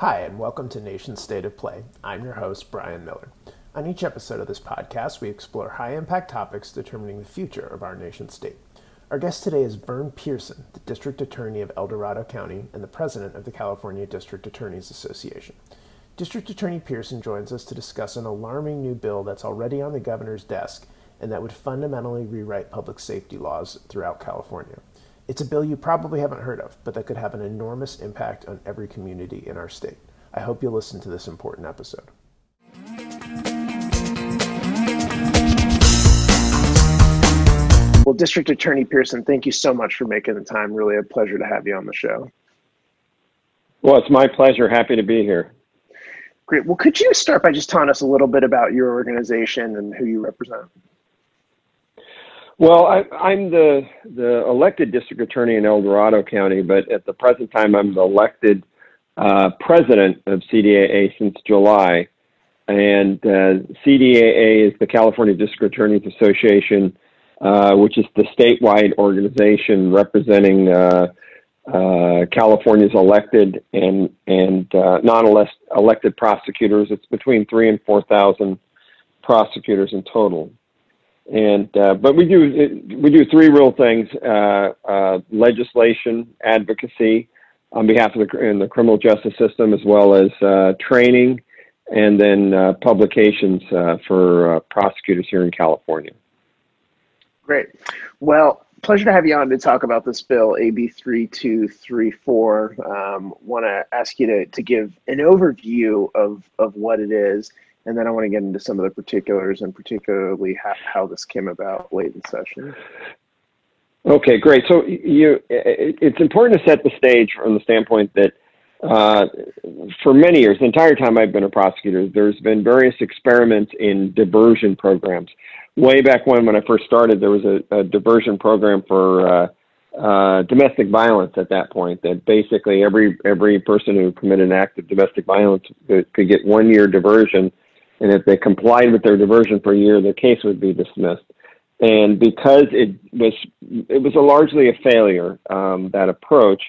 Hi, and welcome to Nation State of Play. I'm your host, Brian Miller. On each episode of this podcast, we explore high impact topics determining the future of our nation state. Our guest today is Vern Pierson, the District Attorney of El Dorado County and the President of the California District Attorneys Association. District Attorney Pierson joins us to discuss an alarming new bill that's already on the governor's desk and that would fundamentally rewrite public safety laws throughout California. It's a bill you probably haven't heard of, but that could have an enormous impact on every community in our state. I hope you'll listen to this important episode. Well, District Attorney Pierson, thank you so much for making the time. Really a pleasure to have you on the show. Well, it's my pleasure. Happy to be here. Great. Well, could you start by just telling us a little bit about your organization and who you represent? Well, I, am the the elected district attorney in El Dorado County, but at the present time, I'm the elected uh, president of CDAA since July. And uh, CDAA is the California District Attorneys Association, uh, which is the statewide organization representing uh, uh, California's elected and and uh, non-elected prosecutors. It's between three and four thousand prosecutors in total. And uh, but we do we do three real things: uh, uh, legislation, advocacy on behalf of the in the criminal justice system, as well as training, and then publications for prosecutors here in California. Great. Well, pleasure to have you on to talk about this bill, AB 3234. Um, Want to ask you to, to give an overview of, of what it is and then I want to get into some of the particulars and particularly how, how this came about late in session. Okay, great. So you, it's important to set the stage from the standpoint that uh, for many years, the entire time I've been a prosecutor, there's been various experiments in diversion programs. Way back when, when I first started, there was a, a diversion program for uh, uh, domestic violence at that point. That basically every every person who committed an act of domestic violence could, could get one year diversion and if they complied with their diversion for a year, their case would be dismissed. And because it was it was a largely a failure, um, that approach,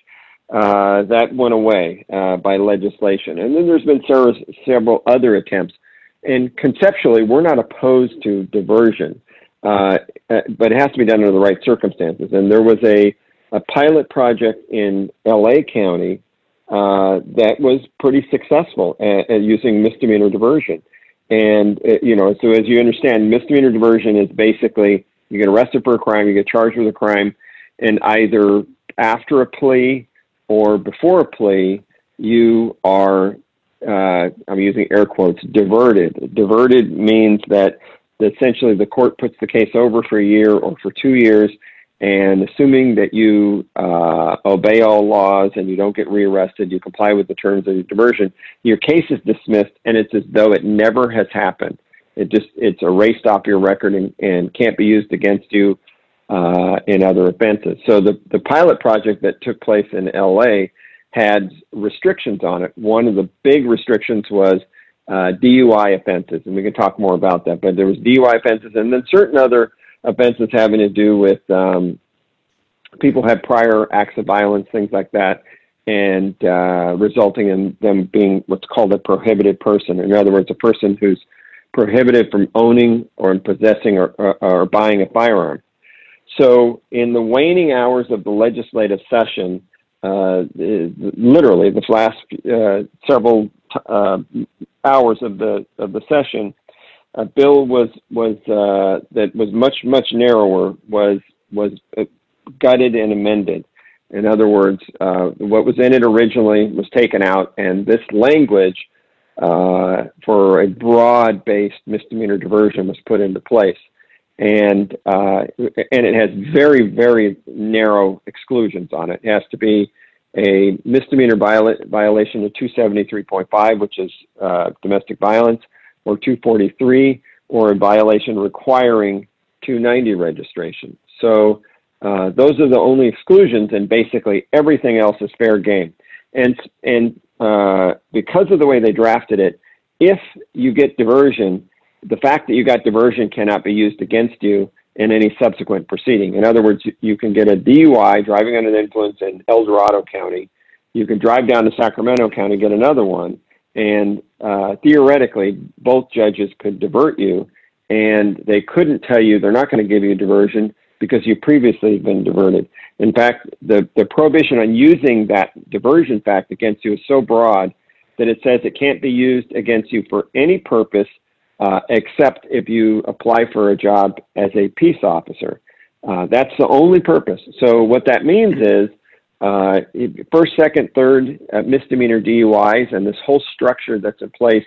uh, that went away uh, by legislation. And then there's been several, several other attempts. And conceptually, we're not opposed to diversion, uh, uh but it has to be done under the right circumstances. And there was a, a pilot project in LA County uh, that was pretty successful at, at using misdemeanor diversion. And, uh, you know, so as you understand, misdemeanor diversion is basically you get arrested for a crime, you get charged with a crime, and either after a plea or before a plea, you are, uh, I'm using air quotes, diverted. Diverted means that essentially the court puts the case over for a year or for two years and assuming that you uh, obey all laws and you don't get rearrested, you comply with the terms of your diversion, your case is dismissed, and it's as though it never has happened. It just it's erased off your record and, and can't be used against you uh, in other offenses. So the the pilot project that took place in L.A. had restrictions on it. One of the big restrictions was uh, DUI offenses, and we can talk more about that. But there was DUI offenses, and then certain other offenses having to do with um, people had prior acts of violence, things like that, and uh, resulting in them being what's called a prohibited person. In other words, a person who's prohibited from owning or possessing or, or, or buying a firearm. So, in the waning hours of the legislative session, uh, literally the last uh, several uh, hours of the of the session, a bill was was uh, that was much much narrower was was gutted and amended. In other words, uh, what was in it originally was taken out, and this language uh, for a broad-based misdemeanor diversion was put into place, and uh, and it has very very narrow exclusions on it. It has to be a misdemeanor viola- violation of 273.5, which is uh, domestic violence or 243 or a violation requiring 290 registration. So uh, those are the only exclusions, and basically everything else is fair game. And and uh, because of the way they drafted it, if you get diversion, the fact that you got diversion cannot be used against you in any subsequent proceeding. In other words, you can get a DUI, driving under the influence in El Dorado County. you can drive down to Sacramento County, get another one, and uh, theoretically, both judges could divert you, and they couldn't tell you they're not going to give you a diversion because you previously been diverted. In fact, the, the prohibition on using that diversion fact against you is so broad that it says it can't be used against you for any purpose uh, except if you apply for a job as a peace officer. Uh, that's the only purpose. So what that means is uh, first, second, third uh, misdemeanor DUIs and this whole structure that's in place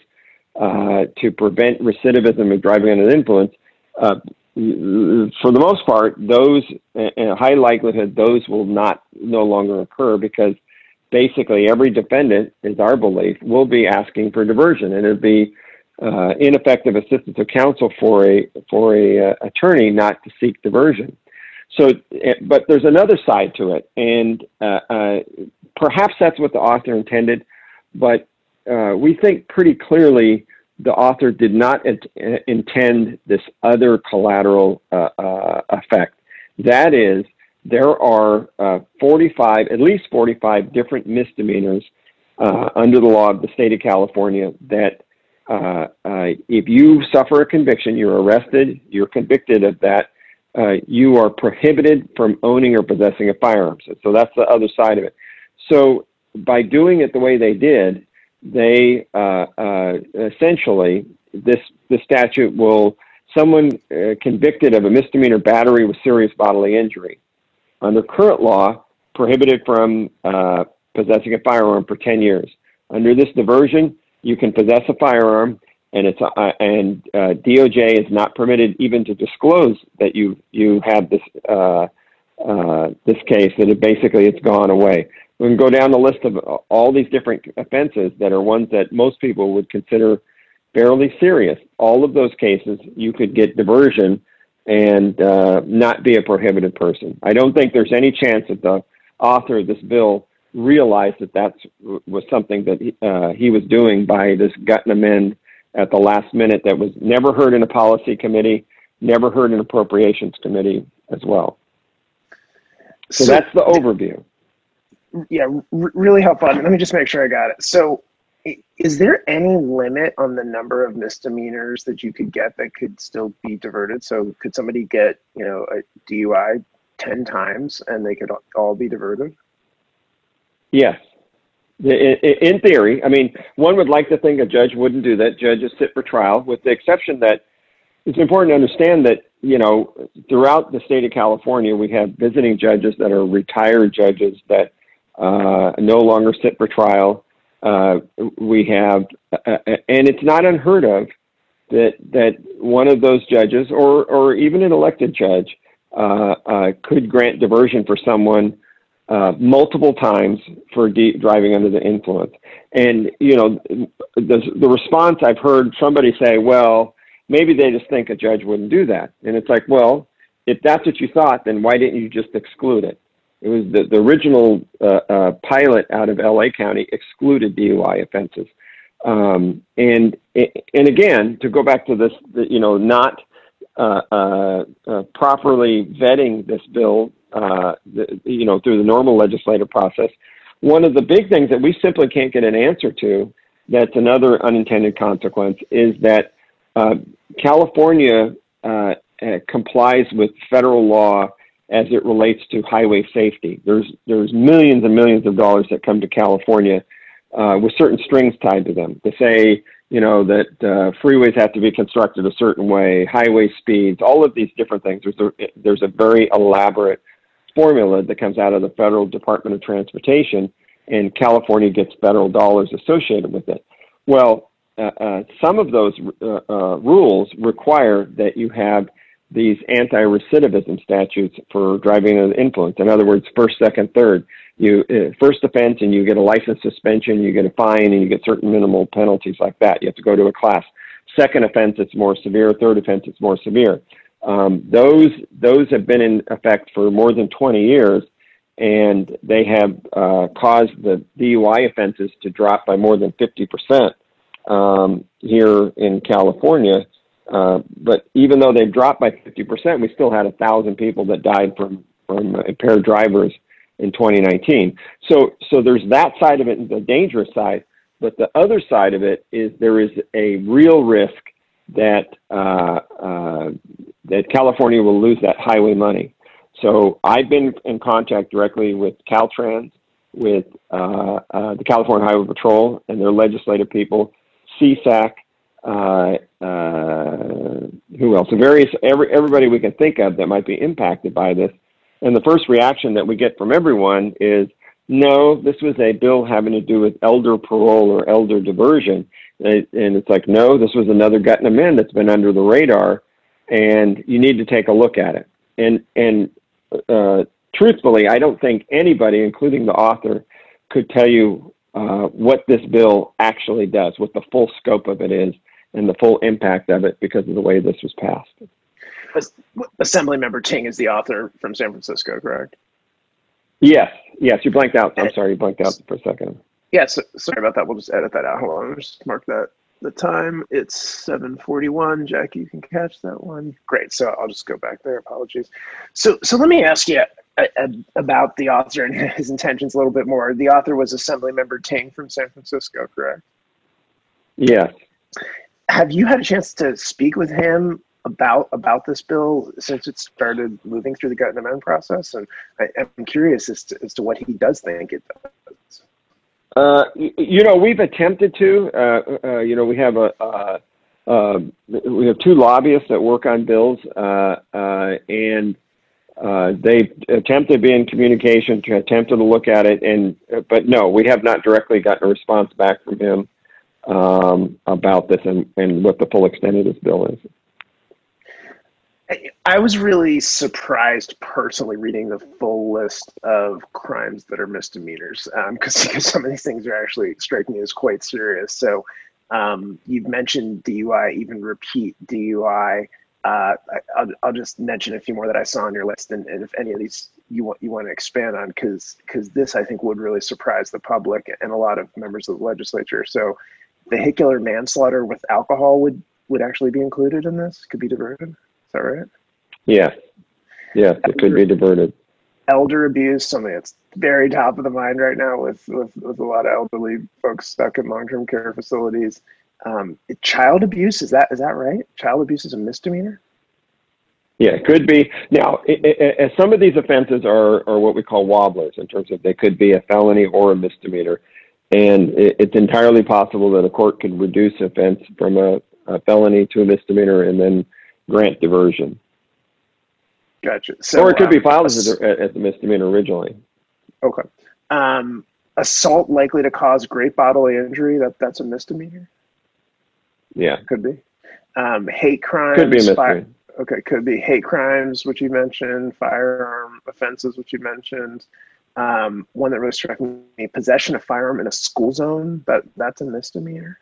uh, to prevent recidivism of driving under the influence. Uh, for the most part, those in a high likelihood those will not no longer occur because basically every defendant, is our belief, will be asking for diversion, and it'd be uh, ineffective assistance of counsel for a for a uh, attorney not to seek diversion. So, eh, but there's another side to it, and uh, uh perhaps that's what the author intended, but uh, we think pretty clearly the author did not int- eh, intend this other collateral uh, effect. That is, there are 45, at least 45 different misdemeanors under the law of the state of California that uh, uh, if you suffer a conviction, you're arrested, you're convicted of that, uh, you are prohibited from owning or possessing a firearm. So, so, that's the other side of it. So by doing it the way they did, they uh, uh, essentially this the statute will someone convicted of a misdemeanor battery with serious bodily injury under current law prohibited from possessing a firearm for 10 years. Under this diversion, you can possess a firearm, and it's uh, and uh, DOJ is not permitted even to disclose that you you have this uh, uh, this case. That it basically it's gone away. We can go down the list of all these different offenses that are ones that most people would consider fairly serious. All of those cases, you could get diversion and uh, not be a prohibited person. I don't think there's any chance that the author of this bill realized that that was something that he, uh, he was doing by this gutting amend at the last minute that was never heard in a policy committee, never heard in appropriations committee as well. So, so that's the overview. Yeah, r- really helpful. Let me just make sure I got it. So, is there any limit on the number of misdemeanors that you could get that could still be diverted? So, could somebody get, you know, a DUI 10 times and they could all be diverted? Yes. In theory, I mean, one would like to think a judge wouldn't do that. Judges sit for trial, with the exception that it's important to understand that, you know, throughout the state of California, we have visiting judges that are retired judges that uh, no longer sit for trial. Uh, we have, uh, uh and it's not unheard of that that one of those judges, or or even an elected judge, uh, uh, could grant diversion for someone uh, multiple times for de- driving under the influence. And you know, the the response I've heard somebody say, "Well, maybe they just think a judge wouldn't do that." And it's like, well, if that's what you thought, then why didn't you just exclude it? It was the, the original uh, uh, pilot out of LA County excluded DUI offenses. Um, and and again, to go back to this, you know, not uh, uh, uh, properly vetting this bill uh, the, you know, through the normal legislative process. One of the big things that we simply can't get an answer to, that's another unintended consequence, is that uh, California uh, uh, complies with federal law as it relates to highway safety. There's there's millions and millions of dollars that come to California uh, with certain strings tied to them to say you know that uh, freeways have to be constructed a certain way, highway speeds, all of these different things. There's a, there's a very elaborate formula that comes out of the Federal Department of Transportation, and California gets federal dollars associated with it. Well, uh, uh, some of those uh, uh rules require that you have these anti-recidivism statutes for driving under influence. In other words, first, second, third. You uh, first offense, and you get a license suspension, you get a fine, and you get certain minimal penalties like that. You have to go to a class. Second offense, it's more severe. Third offense, it's more severe. Um, those those have been in effect for more than 20 years, and they have uh, caused the DUI offenses to drop by more than 50 percent um, here in California. Uh, but even though they've dropped by 50 percent, we still had a thousand people that died from from impaired drivers in 2019. So, so there's that side of it, the dangerous side. But the other side of it is there is a real risk that uh, uh, that California will lose that highway money. So I've been in contact directly with Caltrans, with uh, uh the California Highway Patrol and their legislative people, CSAC, uh, uh, who else? Various every, everybody we can think of that might be impacted by this. And the first reaction that we get from everyone is, no, this was a bill having to do with elder parole or elder diversion. And it's like, no, this was another gut and amend that's been under the radar, and you need to take a look at it. And and uh, truthfully, I don't think anybody, including the author, could tell you uh, what this bill actually does, what the full scope of it is, and the full impact of it because of the way this was passed. Assemblymember Ting is the author from San Francisco, correct? Yes, yes. You blanked out. I'm sorry, you blanked out for a second. Yes, yeah, so, sorry about that. We'll just edit that out. Hold on, just mark that. The time it's 7:41. Jack, you can catch that one. Great. So I'll just go back there. Apologies. So, so let me ask you uh, uh, about the author and his intentions a little bit more. The author was Assemblymember Ting from San Francisco, correct? Yeah. Have you had a chance to speak with him about about this bill since it started moving through the gut and amend process? And I, am curious as to, as to what he does think it does. Uh, you know, we've attempted to. Uh, uh, you know, we have a uh, um, we have two lobbyists that work on bills, uh, uh, and uh, they attempted to be in communication, to attempted to look at it, and but no, we have not directly gotten a response back from him um, about this and, and what the full extent of this bill is. I was really surprised personally reading the full list of crimes that are misdemeanors because um, some of these things are actually strike me as quite serious. So um, you've mentioned DUI, even repeat DUI. Uh, I, will I'll just mention a few more that I saw on your list, and, and if any of these you want you want to expand on, because because this I think would really surprise the public and a lot of members of the legislature. So vehicular manslaughter with alcohol would would actually be included in this. Could be diverted. Is that right? Yeah. Yeah, it could be diverted. Elder abuse, something that's very top of the mind right now with, with, with a lot of elderly folks stuck in long term care facilities. Um, child abuse, is that is that right? Child abuse is a misdemeanor? Yeah, it could be. Now, it, it, some of these offenses are, are what we call wobblers in terms of they could be a felony or a misdemeanor. And it, it's entirely possible that a court could reduce offense from a, a felony to a misdemeanor and then grant diversion. Gotcha. So, or it could um, be filed as a, as a misdemeanor originally. Okay. Um, assault likely to cause great bodily injury. That that's a misdemeanor. Yeah, could be. Um, hate crimes. Could be a misdemeanor. okay, could be hate crimes, which you mentioned. Firearm offenses, which you mentioned. Um, one that really struck me: possession of firearm in a school zone. That that's a misdemeanor.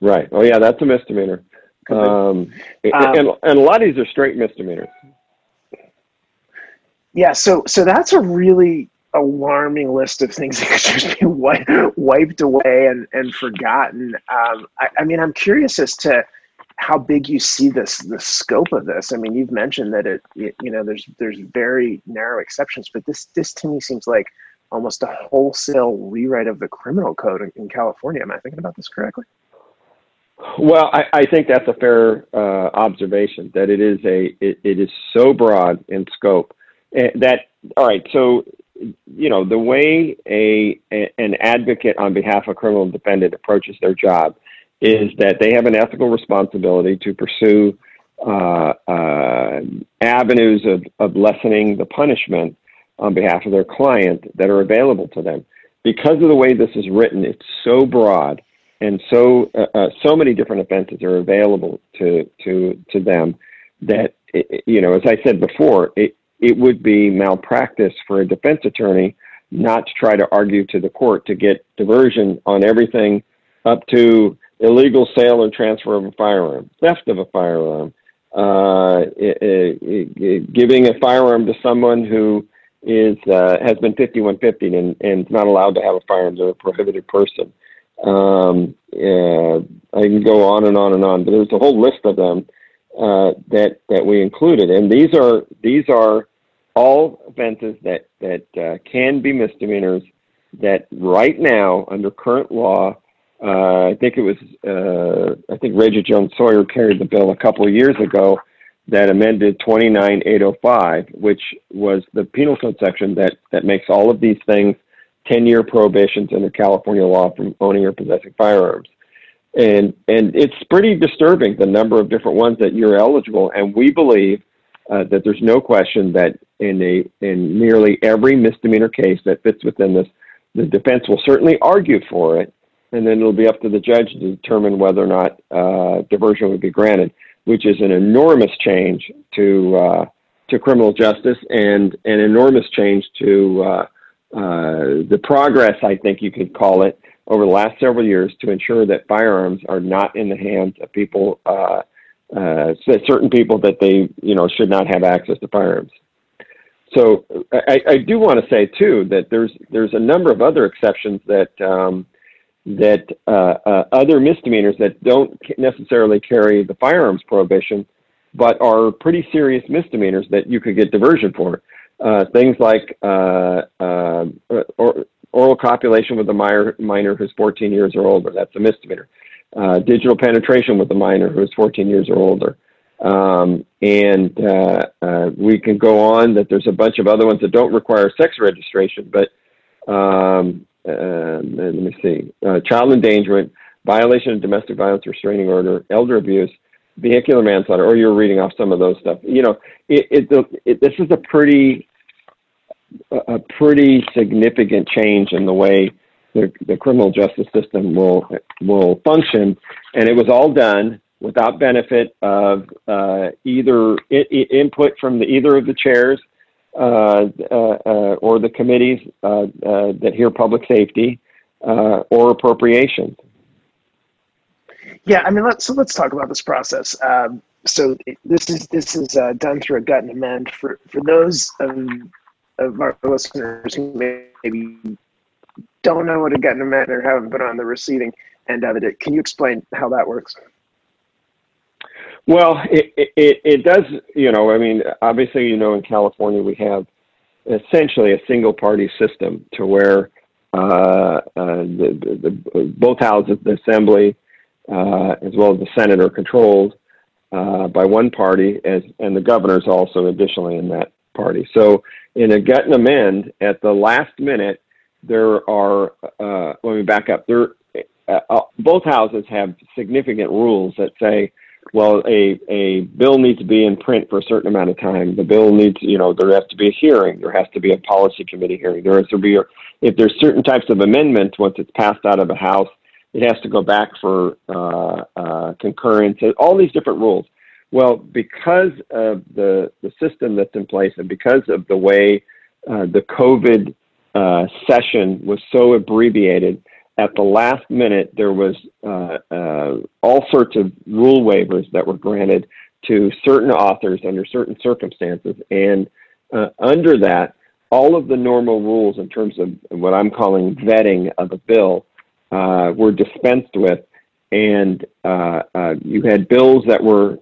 Right. Oh yeah, that's a misdemeanor. Um, and, um, and a lot of these are straight misdemeanors yeah, so so that's a really alarming list of things that could just be wiped away and, and forgotten. Um, I, I, mean, I'm curious as to how big you see this, the scope of this. I mean, you've mentioned that it, it, you know, there's there's very narrow exceptions, but this this to me seems like almost a wholesale rewrite of the criminal code in, in California. Am I thinking about this correctly? Well, I, I think that's a fair uh, observation. That it is a it, it is so broad in scope Eh, that all right. So you know the way a, a an advocate on behalf of a criminal defendant approaches their job is that they have an ethical responsibility to pursue uh, uh, avenues of, of lessening the punishment on behalf of their client that are available to them. Because of the way this is written, it's so broad and so uh, uh so many different offenses are available to to to them that it, you know, as I said before, it it would be malpractice for a defense attorney not to try to argue to the court to get diversion on everything up to illegal sale or transfer of a firearm, theft of a firearm, uh, giving a firearm to someone who is uh, has been 5150 and, and is not allowed to have a firearm. They're a prohibited person. Um, I can go on and on and on, but there's a whole list of them uh, that that we included, and these are these are all offenses that that uh, can be misdemeanors that right now under current law uh, I think it was uh, I think Reggie Jones Sawyer carried the bill a couple of years ago that amended 29805 which was the penal code section that that makes all of these things 10 year prohibitions under California law from owning or possessing firearms. And and it's pretty disturbing the number of different ones that you're eligible. And we believe uh, that there's no question that in a in nearly every misdemeanor case that fits within this, the defense will certainly argue for it, and then it'll be up to the judge to determine whether or not uh, diversion would be granted, which is an enormous change to uh, to criminal justice and an enormous change to uh, the progress, I think you could call it, over the last several years to ensure that firearms are not in the hands of people uh, uh, certain people that they you know should not have access to firearms. So I, I do want to say too that there's there's a number of other exceptions that um, that uh, uh, other misdemeanors that don't necessarily carry the firearms prohibition, but are pretty serious misdemeanors that you could get diversion for. Uh, things like uh, uh, or, oral copulation with a minor, minor who's 14 years or older. That's a misdemeanor uh, digital penetration with a minor who is 14 years or older. Um, and uh, uh, we can go on that there's a bunch of other ones that don't require sex registration, but um, uh, let me see child endangerment, violation of domestic violence restraining order, elder abuse, vehicular manslaughter, or you're reading off some of those stuff. You know, it, it, it, this is a pretty a pretty significant change in the way the, the criminal justice system will will function, and it was all done without benefit of uh, either I- I input from the, either of the chairs uh, uh, uh or the committees uh, uh, that hear public safety or appropriations. Yeah, I mean, let's so let's talk about this process. Um, so this is this is done through a gut and amend for for those of, of our listeners who maybe don't know what a gut and amend or haven't been on the receiving end of it. Can you explain how that works? Well, it, it, it does, you know, I mean, obviously, you know, in California, we have essentially a single party system to where uh, uh, the, the, both houses, of the assembly, uh, as well as the Senate, are controlled uh, by one party, as and the governor is also additionally in that party. So, in a gut and amend, at the last minute, there are, uh, let me back up. There, uh, uh, both houses have significant rules that say, well, a, a bill needs to be in print for a certain amount of time. The bill needs, you know, there has to be a hearing. There has to be a policy committee hearing. There has to be, a, if there's certain types of amendments, once it's passed out of the House, it has to go back for uh, uh, concurrence. All these different rules. Well, because of the the system that's in place, and because of the way uh, the COVID uh, session was so abbreviated. At the last minute, there was uh, uh, all sorts of rule waivers that were granted to certain authors under certain circumstances, and uh, under that, all of the normal rules in terms of what I'm calling vetting of a bill uh, were dispensed with, and uh, you had bills that were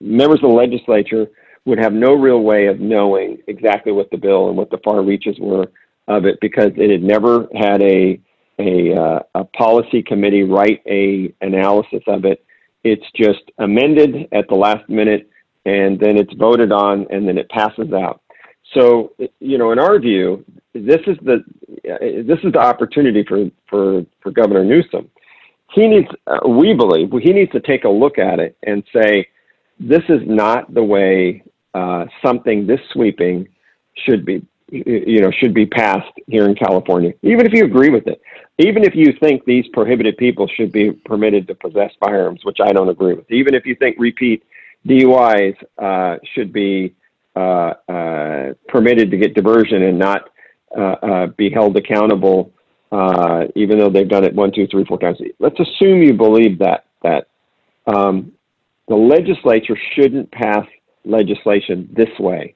members of the legislature would have no real way of knowing exactly what the bill and what the far reaches were of it because it had never had a a, uh, a policy committee write a analysis of it. It's just amended at the last minute, and then it's voted on, and then it passes out. So, you know, in our view, this is the this is the opportunity for for for Governor Newsom. He needs, uh, we believe, he needs to take a look at it and say, this is not the way uh, something this sweeping should be you know should be passed here in California, even if you agree with it. Even if you think these prohibited people should be permitted to possess firearms, which I don't agree with. Even if you think repeat DUIs uh, should be permitted to get diversion and not uh, uh, be held accountable, even though they've done it one, two, three, four times. Let's assume you believe that that um, the legislature shouldn't pass legislation this way.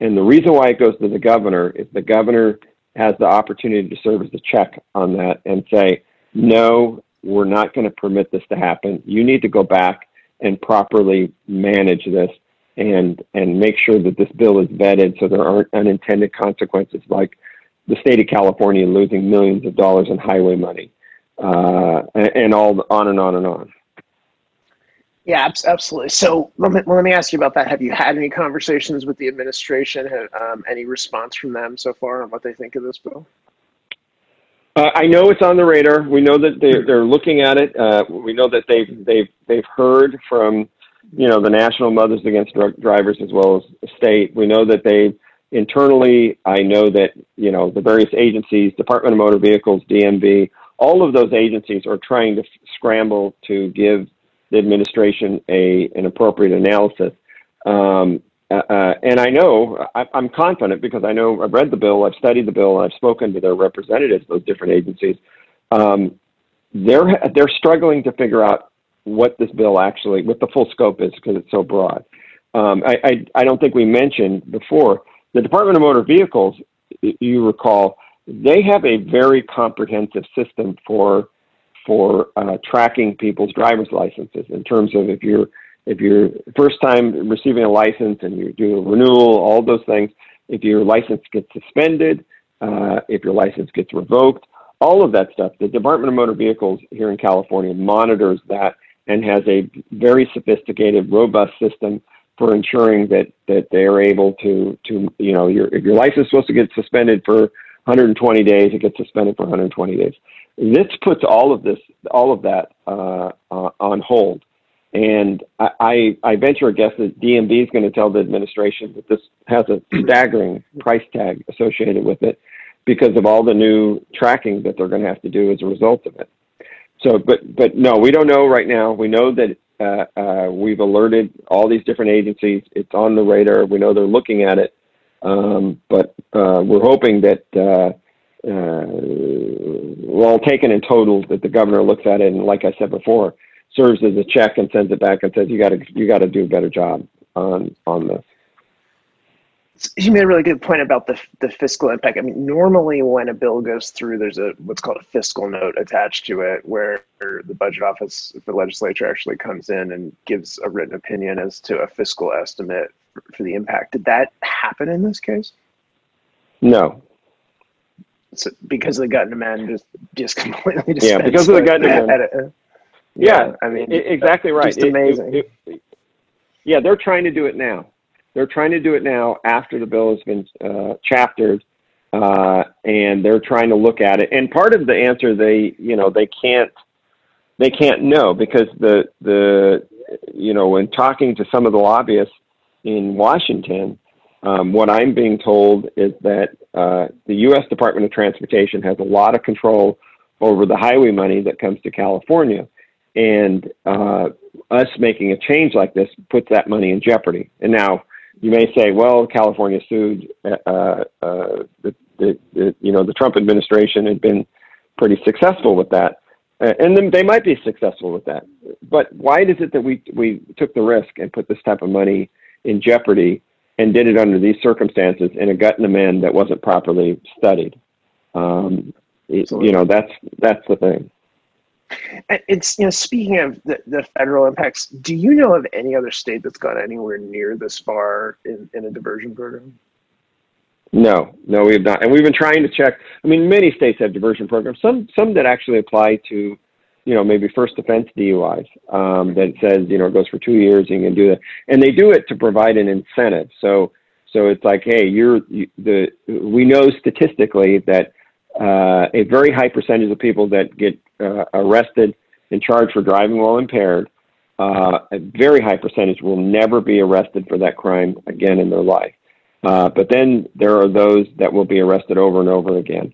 And the reason why it goes to the governor is the governor has the opportunity to serve as a check on that and say, no, we're not going to permit this to happen. You need to go back and properly manage this and and make sure that this bill is vetted so there aren't unintended consequences like the state of California losing millions of dollars in highway money, uh, and, and, all on and on and on. Yeah, absolutely. So let me, let me ask you about that. Have you had any conversations with the administration? Have, um, any response from them so far on what they think of this bill? Uh, I know it's on the radar. We know that they're, they're looking at it. Uh, we know that they've they've they've heard from you know the National Mothers Against Drug Drivers as well as state. We know that they internally. I know that you know the various agencies, Department of Motor Vehicles, DMV, all of those agencies are trying to scramble to give the administration a an appropriate analysis. Um, uh, uh, and I know I, am confident because I know I've read the bill, I've studied the bill, I've spoken to their representatives, those different agencies. Um, they're they're struggling to figure out what this bill actually, what the full scope is, because it's so broad. Um, I, I I don't think we mentioned before the Department of Motor Vehicles. You recall they have a very comprehensive system for for uh, tracking people's driver's licenses in terms of if you're if you're first time receiving a license and you do a renewal, all those things, if your license gets suspended, uh, if your license gets revoked, all of that stuff, the Department of Motor Vehicles here in California monitors that and has a very sophisticated, robust system for ensuring that that they are able to to you know your if your license is supposed to get suspended for 120 days, it gets suspended for 120 days. This puts all of this all of that uh, uh, on hold and I, I, I venture a guess that DMV is going to tell the administration that this has a staggering price tag associated with it because of all the new tracking that they're going to have to do as a result of it. So, but but no, we don't know right now. We know that uh, uh, we've alerted all these different agencies. It's on the radar. We know they're looking at it, um, but uh, we're hoping that uh, uh, well taken in total that the governor looks at it and, like I said before, serves as a check and sends it back and says you got to you got to do a better job on on this. You made a really good point about the the fiscal impact. I mean, normally when a bill goes through, there's a what's called a fiscal note attached to it, where the budget office, the legislature, actually comes in and gives a written opinion as to a fiscal estimate for, for the impact. Did that happen in this case? No, so because the gut amendment just just completely yeah because of the gut amendment uh, yeah, I mean, exactly right. Amazing. It, it, it, yeah, they're trying to do it now. They're trying to do it now after the bill has been uh, chaptered, uh, and they're trying to look at it. And part of the answer, they you know they can't they can't know because the the you know when talking to some of the lobbyists in Washington, um, what I'm being told is that uh, the U.S. Department of Transportation has a lot of control over the highway money that comes to California and uh, us making a change like this puts that money in jeopardy. And now you may say, well, California sued. Uh, uh, the, the, the, you know, the Trump administration had been pretty successful with that, uh, and then they might be successful with that. But why is it that we we took the risk and put this type of money in jeopardy and did it under these circumstances in a gut and amend that wasn't properly studied? Um, you know, that's that's the thing. It's you know speaking of the, the federal impacts, do you know of any other state that's gone anywhere near this far in, in a diversion program? No, no, we have not, and we've been trying to check. I mean, many states have diversion programs. Some some that actually apply to, you know, maybe first offense DUIs. Um, that says you know it goes for two years and you can do that, and they do it to provide an incentive. So so it's like, hey, you're you, the we know statistically that uh, a very high percentage of people that get uh, arrested and charged for driving while impaired, uh, a very high percentage will never be arrested for that crime again in their life. Uh, but then there are those that will be arrested over and over again.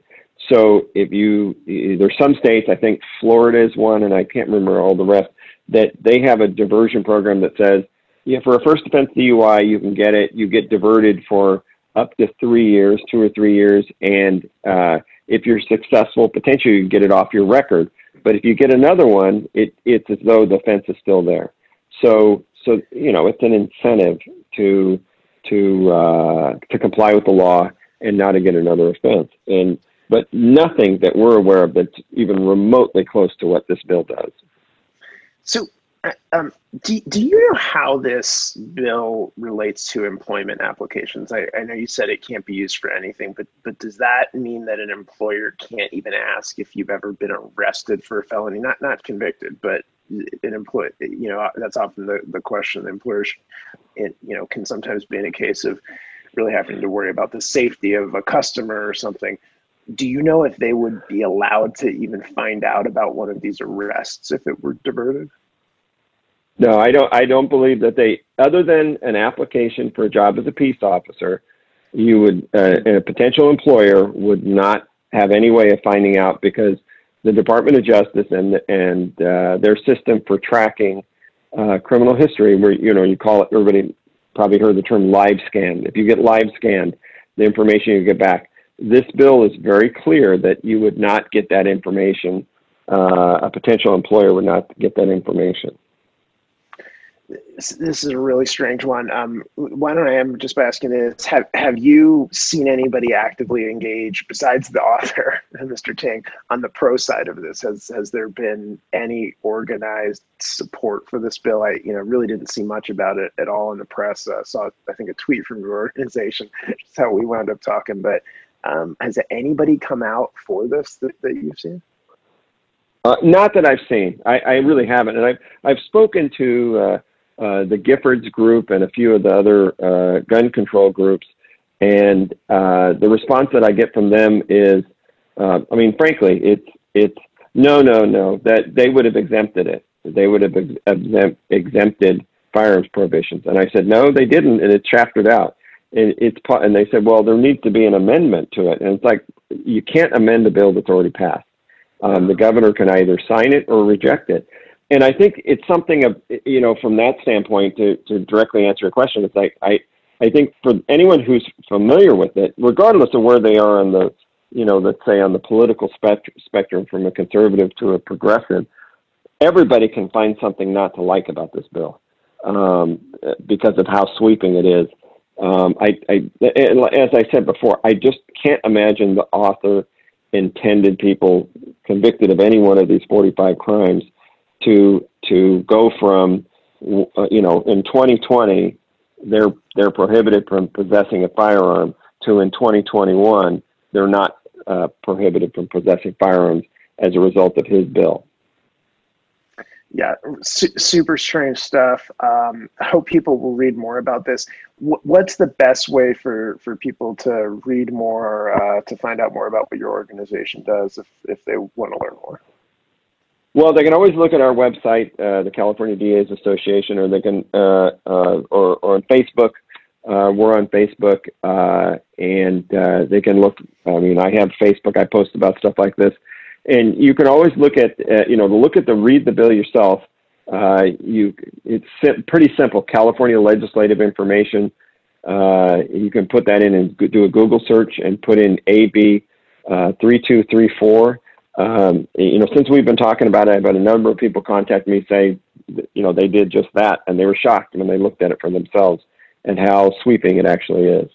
So if you, there's some states, I think Florida is one, and I can't remember all the rest, that they have a diversion program that says, yeah, for a first offense DUI, you can get it, you get diverted for up to three years, two or three years, and uh, if you're successful, potentially you get it off your record. But if you get another one, it, it's as though the fence is still there. So, so you know, it's an incentive to to uh, to comply with the law and not to get another offense. And but nothing that we're aware of that's even remotely close to what this bill does. So Um, do, do you know how this bill relates to employment applications? I, I know you said it can't be used for anything, but but does that mean that an employer can't even ask if you've ever been arrested for a felony? Not not convicted, but an employee. You know, that's often the, the question. The Employers, it, you know, can sometimes be in a case of really having to worry about the safety of a customer or something. Do you know if they would be allowed to even find out about one of these arrests if it were diverted? No, I don't. I don't believe that they, other than an application for a job as a peace officer, you would, uh, a potential employer would not have any way of finding out because the Department of Justice and and uh, their system for tracking uh, criminal history, where you know you call it. Everybody probably heard the term live scanned. If you get live scanned, the information you get back. This bill is very clear that you would not get that information. Uh, a potential employer would not get that information this is a really strange one. Um, why don't I am just by asking this? Have Have you seen anybody actively engage besides the author, Mr. Ting, on the pro side of this? Has Has there been any organized support for this bill? I you know really didn't see much about it at all in the press. Uh, saw I think a tweet from your organization. That's how we wound up talking. But um, has anybody come out for this that, that you've seen? Uh, not that I've seen. I, I, really haven't, and I've I've spoken to. Uh, uh, the Giffords group and a few of the other uh, gun control groups. And uh, the response that I get from them is, uh, I mean, frankly, it's it's no, no, no. That they would have exempted it. They would have exempt, exempted firearms prohibitions. And I said, no, they didn't, and it's chaptered out. And it's and they said, well, there needs to be an amendment to it. And it's like you can't amend a bill that's already passed. Um, the governor can either sign it or reject it and I think it's something of you know from that standpoint to to directly answer your question. It's like I I think for anyone who's familiar with it, regardless of where they are on the you know let's say on the political spect- spectrum from a conservative to a progressive, everybody can find something not to like about this bill um, because of how sweeping it is. Um, I, I as I said before, I just can't imagine the author intended people convicted of any one of these 45 crimes to to go from uh, you know in 2020 they're they're prohibited from possessing a firearm to in 2021 they're not uh, prohibited from possessing firearms as a result of his bill. Yeah, su- super strange stuff. Um, I hope people will read more about this. W- what's the best way for, for people to read more, uh, to find out more about what your organization does if, if they want to learn more? Well, they can always look at our website, uh, the California DA's Association, or they can, uh, uh, or, or on Facebook. Uh, we're on Facebook, uh, and uh, they can look. I mean, I have Facebook. I post about stuff like this, and you can always look at, you know, look at the read the bill yourself. you, it's pretty simple. California legislative information. you can put that in and do a Google search and put in AB three two three four um, you know, since we've been talking about it, I've had a number of people contact me say, you know, they did just that, and they were shocked when they looked at it for themselves and how sweeping it actually is.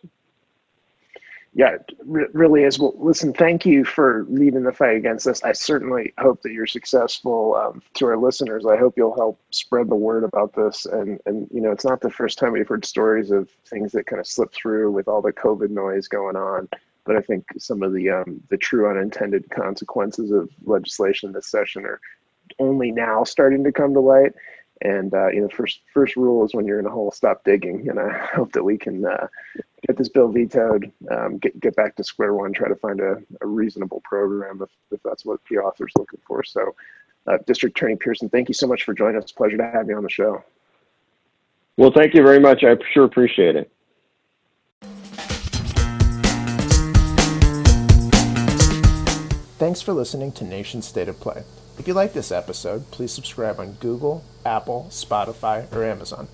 Yeah, it really is. Well, listen, thank you for leading the fight against this. I certainly hope that you're successful. Um, to our listeners, I hope you'll help spread the word about this. And and you know, it's not the first time we've heard stories of things that kind of slip through with all the COVID noise going on but I think some of the um, the true unintended consequences of legislation this session are only now starting to come to light. And uh, you know, first first rule is when you're in a hole, stop digging. And I hope that we can uh, get this bill vetoed, um, get get back to square one, try to find a, a reasonable program if, if that's what the author's looking for. So, uh, District Attorney Pierson, thank you so much for joining us. Pleasure to have you on the show. Well, thank you very much. I sure appreciate it. Thanks for listening to Nation State of Play. If you like this episode, please subscribe on Google, Apple, Spotify, or Amazon.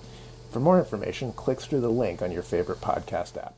For more information, click through the link on your favorite podcast app.